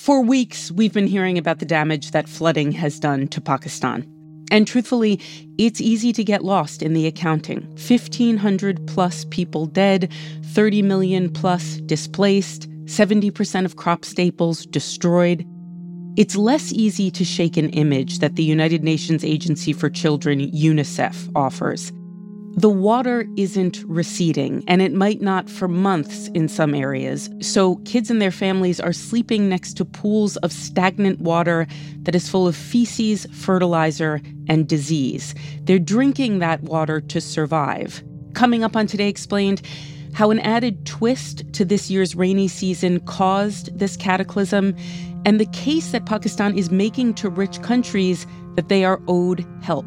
For weeks, we've been hearing about the damage that flooding has done to Pakistan. And truthfully, it's easy to get lost in the accounting 1,500 plus people dead, 30 million plus displaced, 70% of crop staples destroyed. It's less easy to shake an image that the United Nations Agency for Children, UNICEF, offers. The water isn't receding, and it might not for months in some areas. So, kids and their families are sleeping next to pools of stagnant water that is full of feces, fertilizer, and disease. They're drinking that water to survive. Coming up on Today Explained, how an added twist to this year's rainy season caused this cataclysm, and the case that Pakistan is making to rich countries that they are owed help.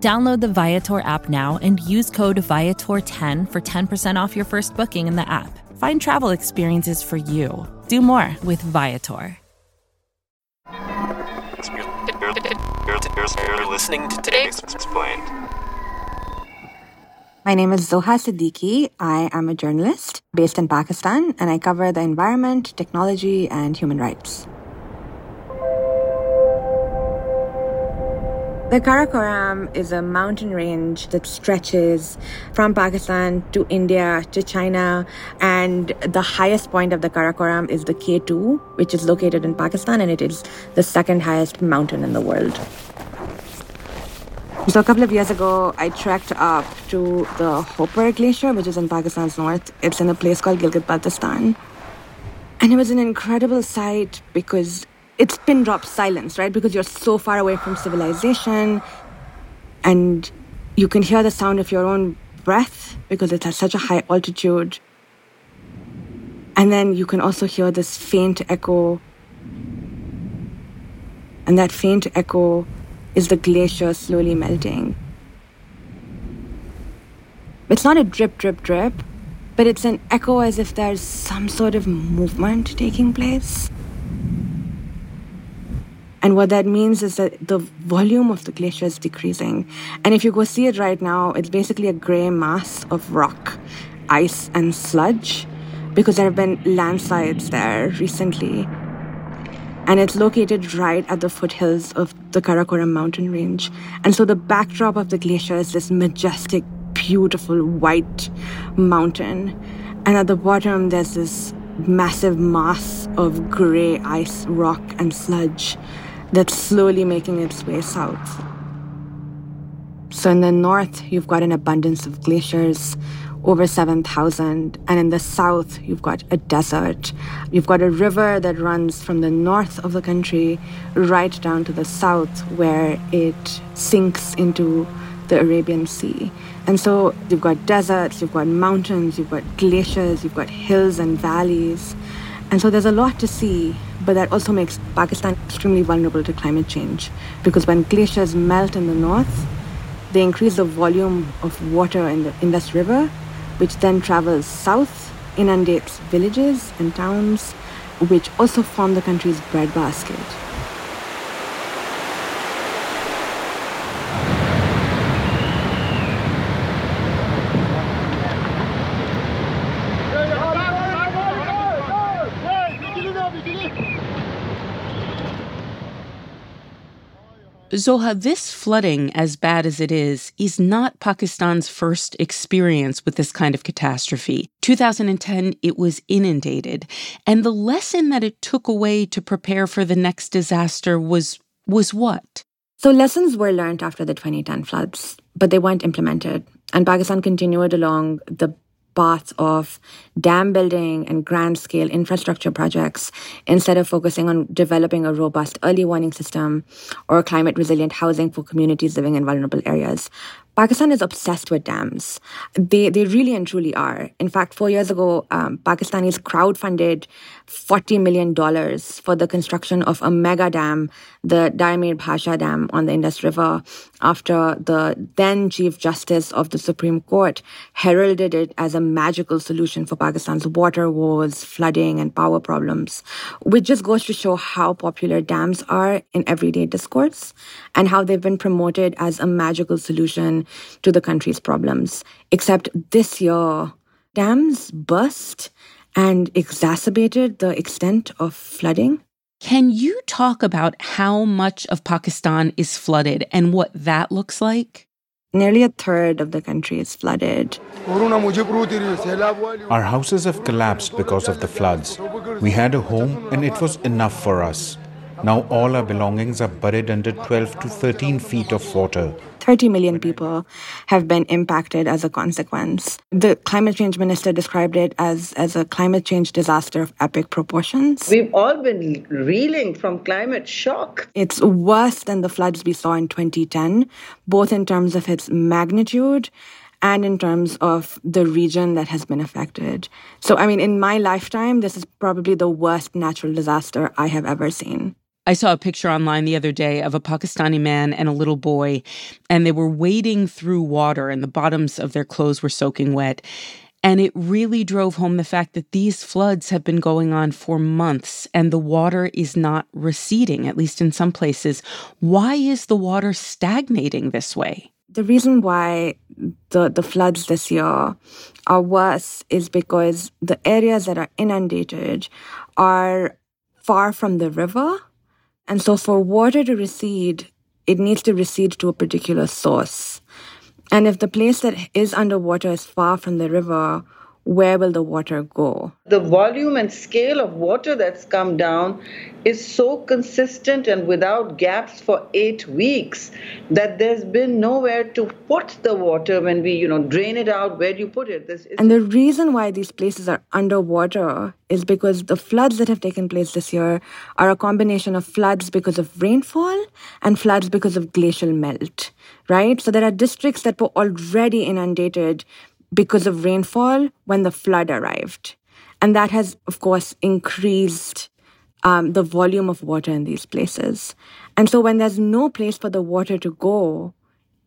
Download the Viator app now and use code Viator10 for 10% off your first booking in the app. Find travel experiences for you. Do more with Viator. You're listening to today's point. My name is Zoha Siddiqui. I am a journalist based in Pakistan, and I cover the environment, technology, and human rights. The Karakoram is a mountain range that stretches from Pakistan to India to China. And the highest point of the Karakoram is the K2, which is located in Pakistan, and it is the second highest mountain in the world. So, a couple of years ago, I trekked up to the Hopar Glacier, which is in Pakistan's north. It's in a place called Gilgit Baltistan. And it was an incredible sight because it's pin drop silence, right? Because you're so far away from civilization and you can hear the sound of your own breath because it's at such a high altitude. And then you can also hear this faint echo. And that faint echo is the glacier slowly melting. It's not a drip, drip, drip, but it's an echo as if there's some sort of movement taking place. And what that means is that the volume of the glacier is decreasing. And if you go see it right now, it's basically a gray mass of rock, ice, and sludge because there have been landslides there recently. And it's located right at the foothills of the Karakoram mountain range. And so the backdrop of the glacier is this majestic, beautiful white mountain. And at the bottom, there's this massive mass of gray ice, rock, and sludge that's slowly making its way south. So in the north, you've got an abundance of glaciers, over 7,000. And in the south, you've got a desert. You've got a river that runs from the north of the country right down to the south, where it sinks into the Arabian Sea. And so you've got deserts, you've got mountains, you've got glaciers, you've got hills and valleys. And so there's a lot to see, but that also makes Pakistan extremely vulnerable to climate change because when glaciers melt in the north, they increase the volume of water in the Indus River, which then travels south, inundates villages and towns, which also form the country's breadbasket. Zoha, this flooding, as bad as it is, is not Pakistan's first experience with this kind of catastrophe. 2010, it was inundated. And the lesson that it took away to prepare for the next disaster was was what? So lessons were learned after the 2010 floods, but they weren't implemented. And Pakistan continued along the path of dam building and grand scale infrastructure projects instead of focusing on developing a robust early warning system or climate resilient housing for communities living in vulnerable areas. Pakistan is obsessed with dams. They they really and truly are. In fact, four years ago, um, Pakistanis crowdfunded forty million dollars for the construction of a mega dam, the Diamer Bhasha Dam on the Indus River, after the then Chief Justice of the Supreme Court heralded it as a magical solution for Pakistan's water woes, flooding, and power problems, which just goes to show how popular dams are in everyday discourse and how they've been promoted as a magical solution to the country's problems. Except this year, dams burst and exacerbated the extent of flooding. Can you talk about how much of Pakistan is flooded and what that looks like? Nearly a third of the country is flooded. Our houses have collapsed because of the floods. We had a home and it was enough for us. Now all our belongings are buried under 12 to 13 feet of water. 30 million people have been impacted as a consequence. The climate change minister described it as, as a climate change disaster of epic proportions. We've all been reeling from climate shock. It's worse than the floods we saw in 2010, both in terms of its magnitude and in terms of the region that has been affected. So, I mean, in my lifetime, this is probably the worst natural disaster I have ever seen. I saw a picture online the other day of a Pakistani man and a little boy, and they were wading through water, and the bottoms of their clothes were soaking wet. And it really drove home the fact that these floods have been going on for months and the water is not receding, at least in some places. Why is the water stagnating this way? The reason why the, the floods this year are worse is because the areas that are inundated are far from the river and so for water to recede, it needs to recede to a particular source. And if the place that is underwater is far from the river, where will the water go? The volume and scale of water that's come down is so consistent and without gaps for eight weeks that there's been nowhere to put the water when we, you know, drain it out. Where do you put it? This and the reason why these places are underwater is because the floods that have taken place this year are a combination of floods because of rainfall and floods because of glacial melt, right? So there are districts that were already inundated because of rainfall when the flood arrived. And that has, of course, increased um, the volume of water in these places. And so when there's no place for the water to go,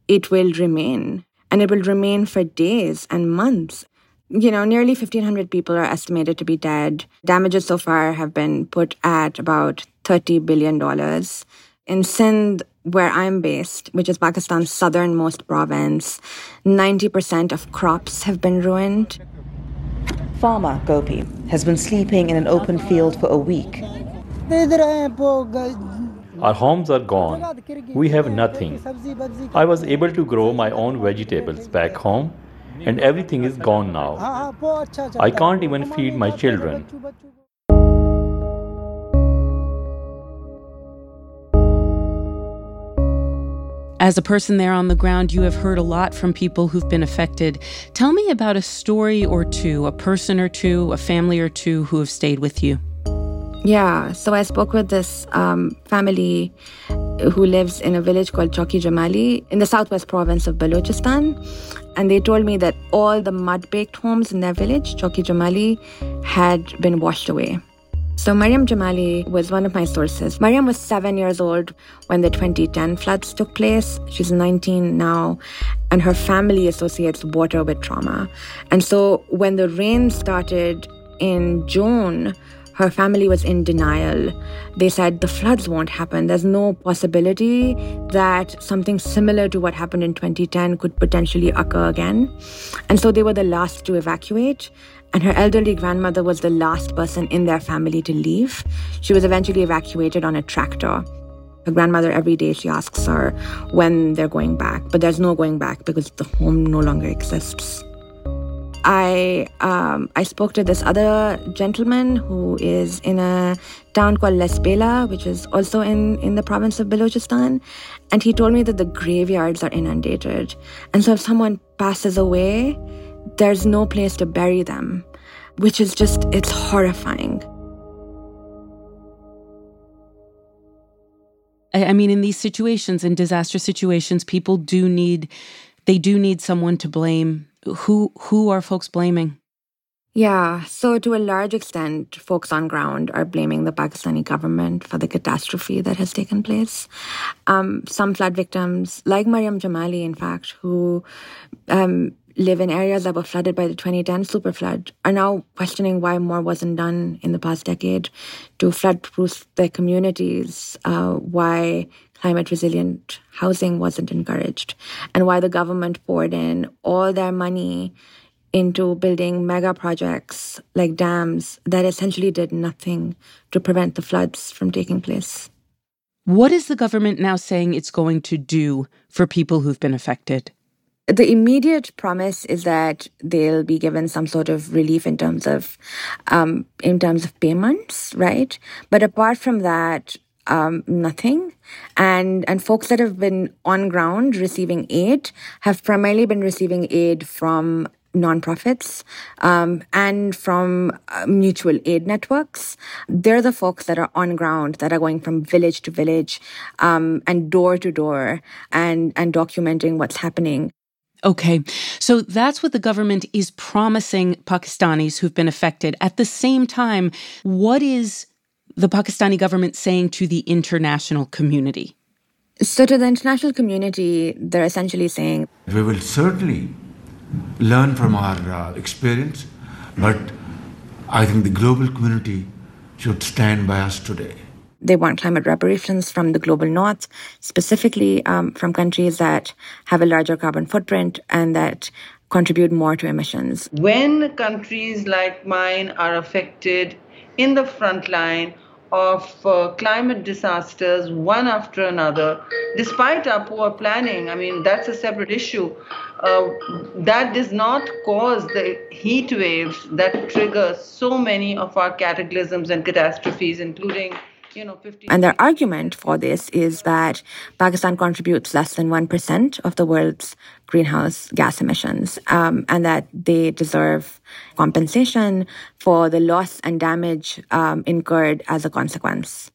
it will remain. And it will remain for days and months. You know, nearly 1,500 people are estimated to be dead. Damages so far have been put at about $30 billion. In Sindh, where I'm based, which is Pakistan's southernmost province, 90% of crops have been ruined. Farmer Gopi has been sleeping in an open field for a week. Our homes are gone. We have nothing. I was able to grow my own vegetables back home, and everything is gone now. I can't even feed my children. As a person there on the ground, you have heard a lot from people who've been affected. Tell me about a story or two, a person or two, a family or two who have stayed with you. Yeah, so I spoke with this um, family who lives in a village called Chowki Jamali in the southwest province of Balochistan. And they told me that all the mud baked homes in their village, Chowki Jamali, had been washed away. So, Mariam Jamali was one of my sources. Mariam was seven years old when the 2010 floods took place. She's 19 now, and her family associates water with trauma. And so, when the rain started in June, her family was in denial. They said the floods won't happen. There's no possibility that something similar to what happened in 2010 could potentially occur again. And so they were the last to evacuate and her elderly grandmother was the last person in their family to leave. She was eventually evacuated on a tractor. Her grandmother, every day, she asks her when they're going back, but there's no going back because the home no longer exists. I um, I spoke to this other gentleman who is in a town called Lasbela, which is also in, in the province of Balochistan, and he told me that the graveyards are inundated, and so if someone passes away, there's no place to bury them, which is just it's horrifying. I mean, in these situations, in disaster situations, people do need they do need someone to blame. Who who are folks blaming? Yeah, so to a large extent, folks on ground are blaming the Pakistani government for the catastrophe that has taken place. Um, some flood victims, like Mariam Jamali, in fact, who um, live in areas that were flooded by the 2010 super flood are now questioning why more wasn't done in the past decade to flood-proof their communities, uh, why climate resilient housing wasn't encouraged, and why the government poured in all their money into building mega projects like dams that essentially did nothing to prevent the floods from taking place. What is the government now saying it's going to do for people who've been affected? The immediate promise is that they'll be given some sort of relief in terms of um, in terms of payments, right? But apart from that, um, nothing. And and folks that have been on ground receiving aid have primarily been receiving aid from nonprofits um, and from uh, mutual aid networks. They're the folks that are on ground that are going from village to village um, and door to door and and documenting what's happening. Okay, so that's what the government is promising Pakistanis who've been affected. At the same time, what is the Pakistani government saying to the international community? So, to the international community, they're essentially saying We will certainly learn from our uh, experience, but I think the global community should stand by us today. They want climate reparations from the global north, specifically um, from countries that have a larger carbon footprint and that contribute more to emissions. When countries like mine are affected in the front line of uh, climate disasters one after another, despite our poor planning, I mean, that's a separate issue. Uh, that does not cause the heat waves that trigger so many of our cataclysms and catastrophes, including and their argument for this is that Pakistan contributes less than 1% of the world's greenhouse gas emissions, um, and that they deserve compensation for the loss and damage um, incurred as a consequence.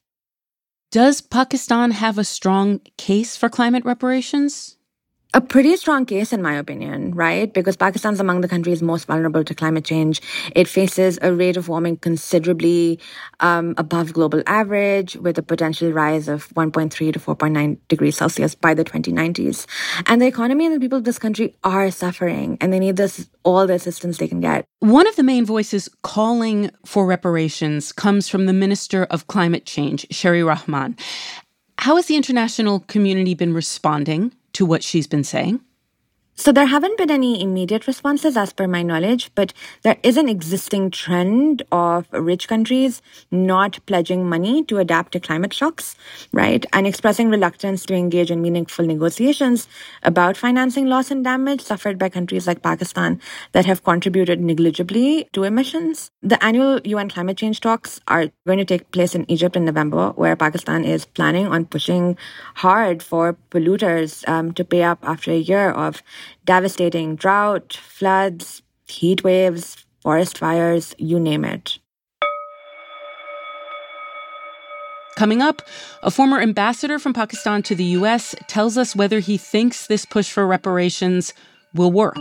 Does Pakistan have a strong case for climate reparations? A pretty strong case, in my opinion, right? Because Pakistan's among the countries most vulnerable to climate change. It faces a rate of warming considerably um, above global average, with a potential rise of 1.3 to 4.9 degrees Celsius by the 2090s. And the economy and the people of this country are suffering, and they need this all the assistance they can get. One of the main voices calling for reparations comes from the Minister of Climate Change, Sherry Rehman. How has the international community been responding to what she's been saying? So there haven't been any immediate responses as per my knowledge, but there is an existing trend of rich countries not pledging money to adapt to climate shocks, right? And expressing reluctance to engage in meaningful negotiations about financing loss and damage suffered by countries like Pakistan that have contributed negligibly to emissions. The annual UN climate change talks are going to take place in Egypt in November, where Pakistan is planning on pushing hard for polluters um, to pay up after a year of devastating drought, floods, heat waves, forest fires, you name it. Coming up, a former ambassador from Pakistan to the US tells us whether he thinks this push for reparations will work.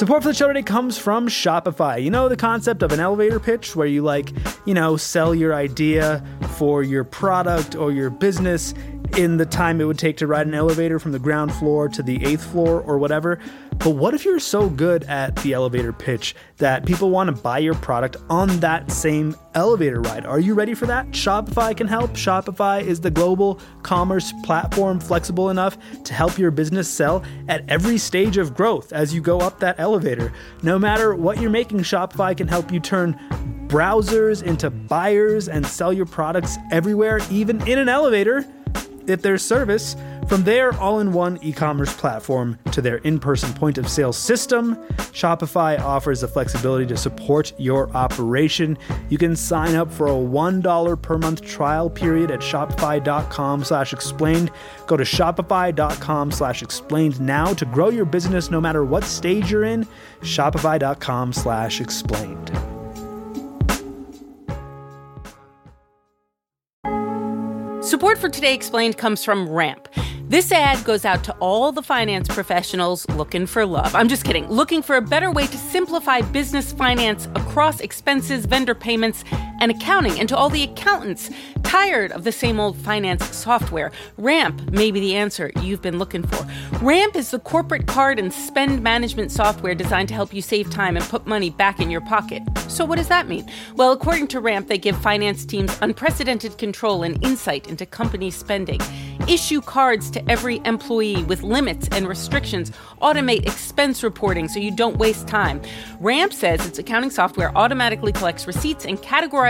Support for the show today comes from Shopify. You know the concept of an elevator pitch where you like, you know, sell your idea for your product or your business in the time it would take to ride an elevator from the ground floor to the eighth floor or whatever. But what if you're so good at the elevator pitch that people want to buy your product on that same elevator ride? Are you ready for that? Shopify can help. Shopify is the global commerce platform flexible enough to help your business sell at every stage of growth as you go up that elevator. No matter what you're making, Shopify can help you turn browsers into buyers and sell your products everywhere, even in an elevator if their service. From their all in one e commerce platform to their in person point of sale system, Shopify offers the flexibility to support your operation. You can sign up for a $1 per month trial period at shopify.com slash explained. Go to shopify.com slash explained now to grow your business no matter what stage you're in. Shopify.com slash explained. Support for Today Explained comes from Ramp. This ad goes out to all the finance professionals looking for love. I'm just kidding. Looking for a better way to simplify business finance across expenses, vendor payments, and accounting. And to all the accountants tired of the same old finance software, Ramp may be the answer you've been looking for. Ramp is the corporate card and spend management software designed to help you save time and put money back in your pocket. So, what does that mean? Well, according to Ramp, they give finance teams unprecedented control and insight into company spending, issue cards to every employee with limits and restrictions, automate expense reporting so you don't waste time. Ramp says its accounting software automatically collects receipts and categorizes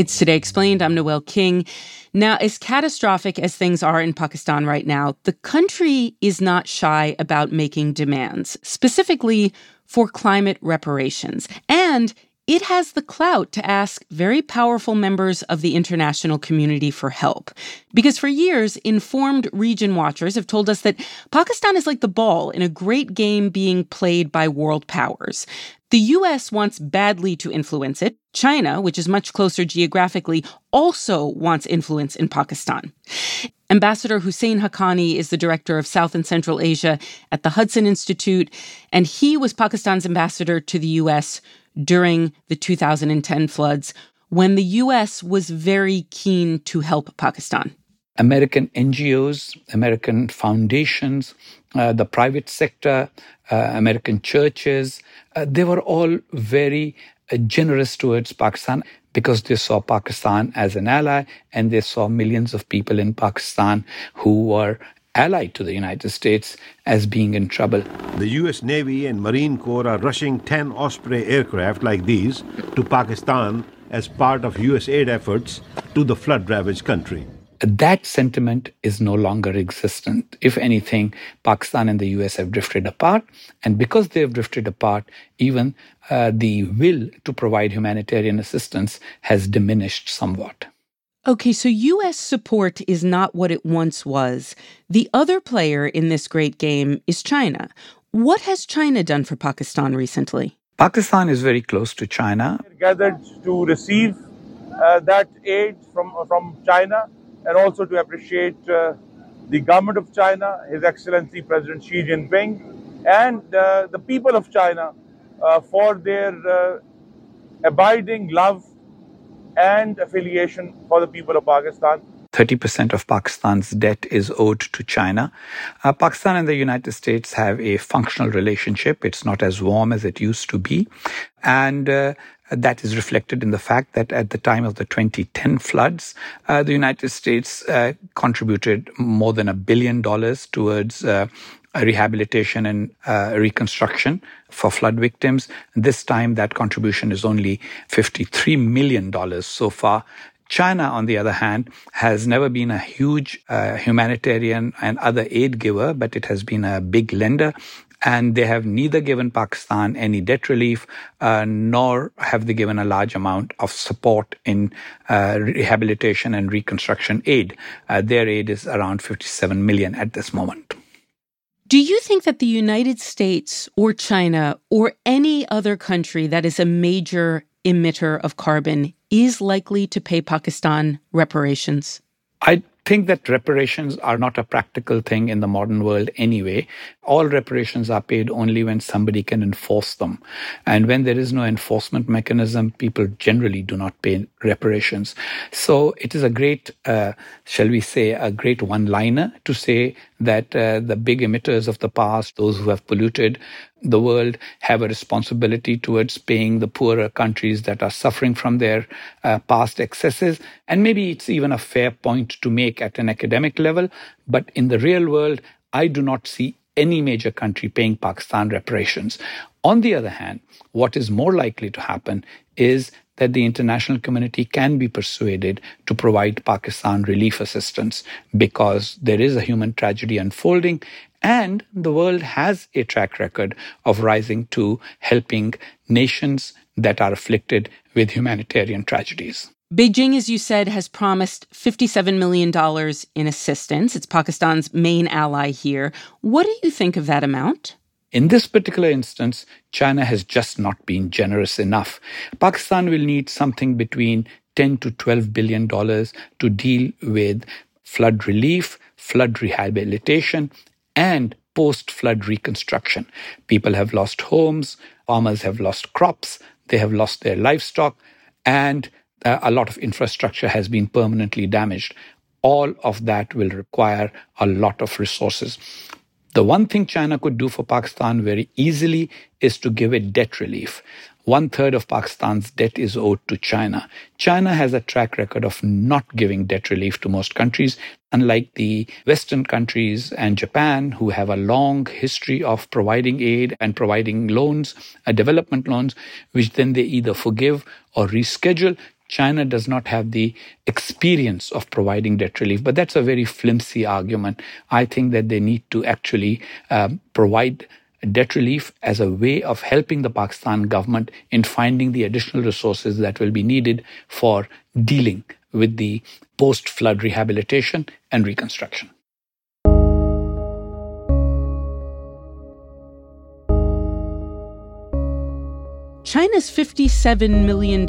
It's Today Explained. I'm Noel King. Now, as catastrophic as things are in Pakistan right now, the country is not shy about making demands, specifically for climate reparations. And it has the clout to ask very powerful members of the international community for help. Because for years, informed region watchers have told us that Pakistan is like the ball in a great game being played by world powers. The US wants badly to influence it. China, which is much closer geographically, also wants influence in Pakistan. Ambassador Husain Haqqani is the director of South and Central Asia at the Hudson Institute, and he was Pakistan's ambassador to the US during the 2010 floods when the US was very keen to help Pakistan. American NGOs, American foundations, uh, the private sector, uh, American churches, uh, they were all very uh, generous towards Pakistan because they saw Pakistan as an ally and they saw millions of people in Pakistan who were allied to the United States as being in trouble. The US Navy and Marine Corps are rushing 10 Osprey aircraft like these to Pakistan as part of US aid efforts to the flood ravaged country that sentiment is no longer existent. If anything, Pakistan and the US have drifted apart. And because they have drifted apart, even uh, the will to provide humanitarian assistance has diminished somewhat. Okay, so US support is not what it once was. The other player in this great game is China. What has China done for Pakistan recently? Pakistan is very close to China. Gathered to receive uh, that aid from, from China and also to appreciate uh, the government of China, His Excellency President Xi Jinping, and uh, the people of China uh, for their uh, abiding love and affiliation for the people of Pakistan. 30% of Pakistan's debt is owed to China. Uh, Pakistan and the United States have a functional relationship. It's not as warm as it used to be. And uh, that is reflected in the fact that at the time of the 2010 floods, uh, the United States uh, contributed more than a billion dollars towards uh, rehabilitation and uh, reconstruction for flood victims. This time, that contribution is only $53 million so far. China, on the other hand, has never been a huge uh, humanitarian and other aid giver, but it has been a big lender and they have neither given Pakistan any debt relief uh, nor have they given a large amount of support in uh, rehabilitation and reconstruction aid. Uh, their aid is around 57 million at this moment. Do you think that the United States or China or any other country that is a major emitter of carbon is likely to pay Pakistan reparations? I think that reparations are not a practical thing in the modern world anyway. All reparations are paid only when somebody can enforce them. And when there is no enforcement mechanism, people generally do not pay reparations. So it is a great, uh, shall we say, a great one liner to say that uh, the big emitters of the past, those who have polluted the world, have a responsibility towards paying the poorer countries that are suffering from their uh, past excesses. And maybe it's even a fair point to make at an academic level. But in the real world, I do not see any major country paying Pakistan reparations. On the other hand, what is more likely to happen is that the international community can be persuaded to provide Pakistan relief assistance because there is a human tragedy unfolding and the world has a track record of rising to helping nations that are afflicted with humanitarian tragedies. Beijing, as you said, has promised $57 million in assistance. It's Pakistan's main ally here. What do you think of that amount? In this particular instance, China has just not been generous enough. Pakistan will need something between 10 to 12 billion dollars to deal with flood relief, flood rehabilitation, and post flood reconstruction. People have lost homes, farmers have lost crops, they have lost their livestock, and uh, a lot of infrastructure has been permanently damaged. All of that will require a lot of resources. The one thing China could do for Pakistan very easily is to give it debt relief. One third of Pakistan's debt is owed to China. China has a track record of not giving debt relief to most countries, unlike the Western countries and Japan, who have a long history of providing aid and providing loans, uh, development loans, which then they either forgive or reschedule. China does not have the experience of providing debt relief, but that's a very flimsy argument. I think that they need to actually um, provide debt relief as a way of helping the Pakistan government in finding the additional resources that will be needed for dealing with the post flood rehabilitation and reconstruction. China's $57 million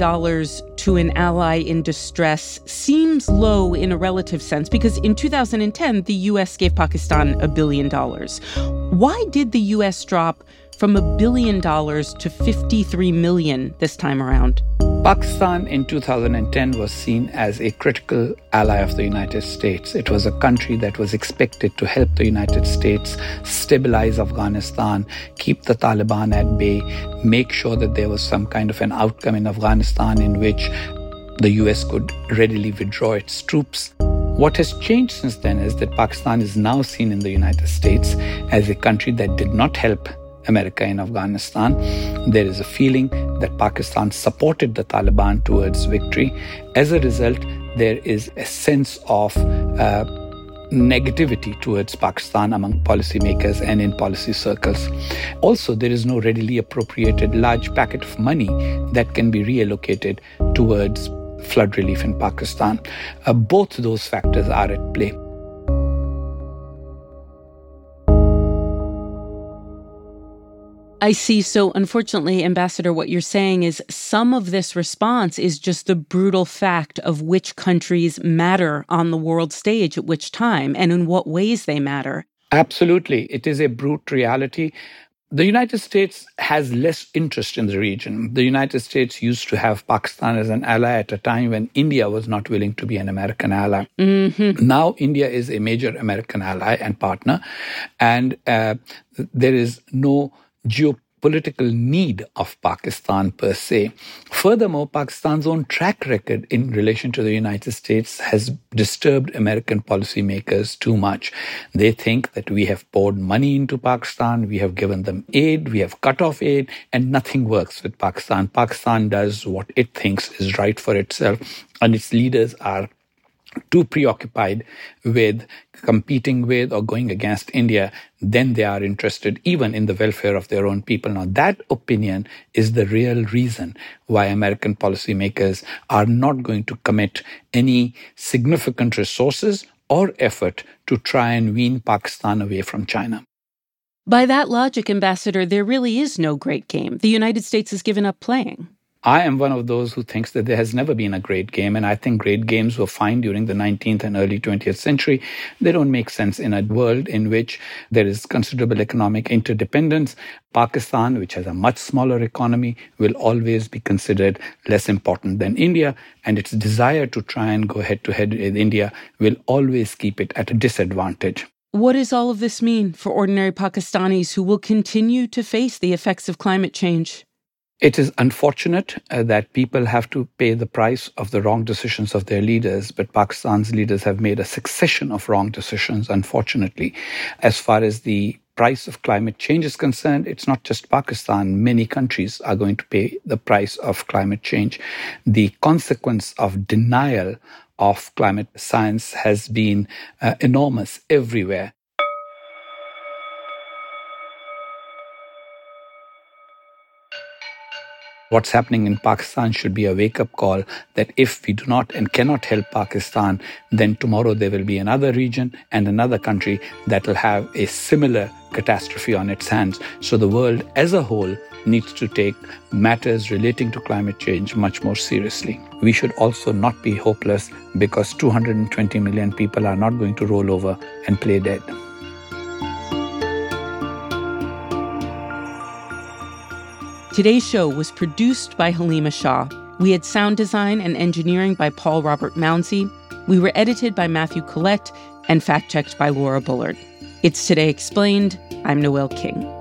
to an ally in distress seems low in a relative sense because in 2010, the U.S. gave Pakistan a billion dollars. Why did the U.S. drop from a billion dollars to 53 million this time around? Pakistan in 2010 was seen as a critical ally of the United States. It was a country that was expected to help the United States stabilize Afghanistan, keep the Taliban at bay, make sure that there was some kind of an outcome in Afghanistan in which the US could readily withdraw its troops. What has changed since then is that Pakistan is now seen in the United States as a country that did not help America in Afghanistan. There is a feeling that Pakistan supported the Taliban towards victory. As a result, there is a sense of uh, negativity towards Pakistan among policymakers and in policy circles. Also, there is no readily appropriated large packet of money that can be reallocated towards flood relief in Pakistan. Uh, both those factors are at play. I see. So, unfortunately, Ambassador, what you're saying is some of this response is just the brutal fact of which countries matter on the world stage at which time and in what ways they matter. Absolutely. It is a brute reality. The United States has less interest in the region. The United States used to have Pakistan as an ally at a time when India was not willing to be an American ally. Mm-hmm. Now, India is a major American ally and partner, and uh, there is no geopolitical need of Pakistan per se. Furthermore, Pakistan's own track record in relation to the United States has disturbed American policymakers too much. They think that we have poured money into Pakistan, we have given them aid, we have cut off aid, and nothing works with Pakistan. Pakistan does what it thinks is right for itself, and its leaders are too preoccupied with competing with or going against India, then they are interested even in the welfare of their own people. Now, that opinion is the real reason why American policymakers are not going to commit any significant resources or effort to try and wean Pakistan away from China. By that logic, Ambassador, there really is no great game. The United States has given up playing. I am one of those who thinks that there has never been a great game, and I think great games were fine during the 19th and early 20th century. They don't make sense in a world in which there is considerable economic interdependence. Pakistan, which has a much smaller economy, will always be considered less important than India, and its desire to try and go head to head with India will always keep it at a disadvantage. What does all of this mean for ordinary Pakistanis who will continue to face the effects of climate change? It is unfortunate uh, that people have to pay the price of the wrong decisions of their leaders, but Pakistan's leaders have made a succession of wrong decisions, unfortunately. As far as the price of climate change is concerned, it's not just Pakistan. Many countries are going to pay the price of climate change. The consequence of denial of climate science has been uh, enormous everywhere. What's happening in Pakistan should be a wake up call that if we do not and cannot help Pakistan, then tomorrow there will be another region and another country that will have a similar catastrophe on its hands. So the world as a whole needs to take matters relating to climate change much more seriously. We should also not be hopeless because 220 million people are not going to roll over and play dead. Today's show was produced by Haleema Shah. We had sound design and engineering by Paul Robert Mounsey. We were edited by Matthew Collette and fact checked by Laura Bullard. It's Today Explained. I'm Noel King.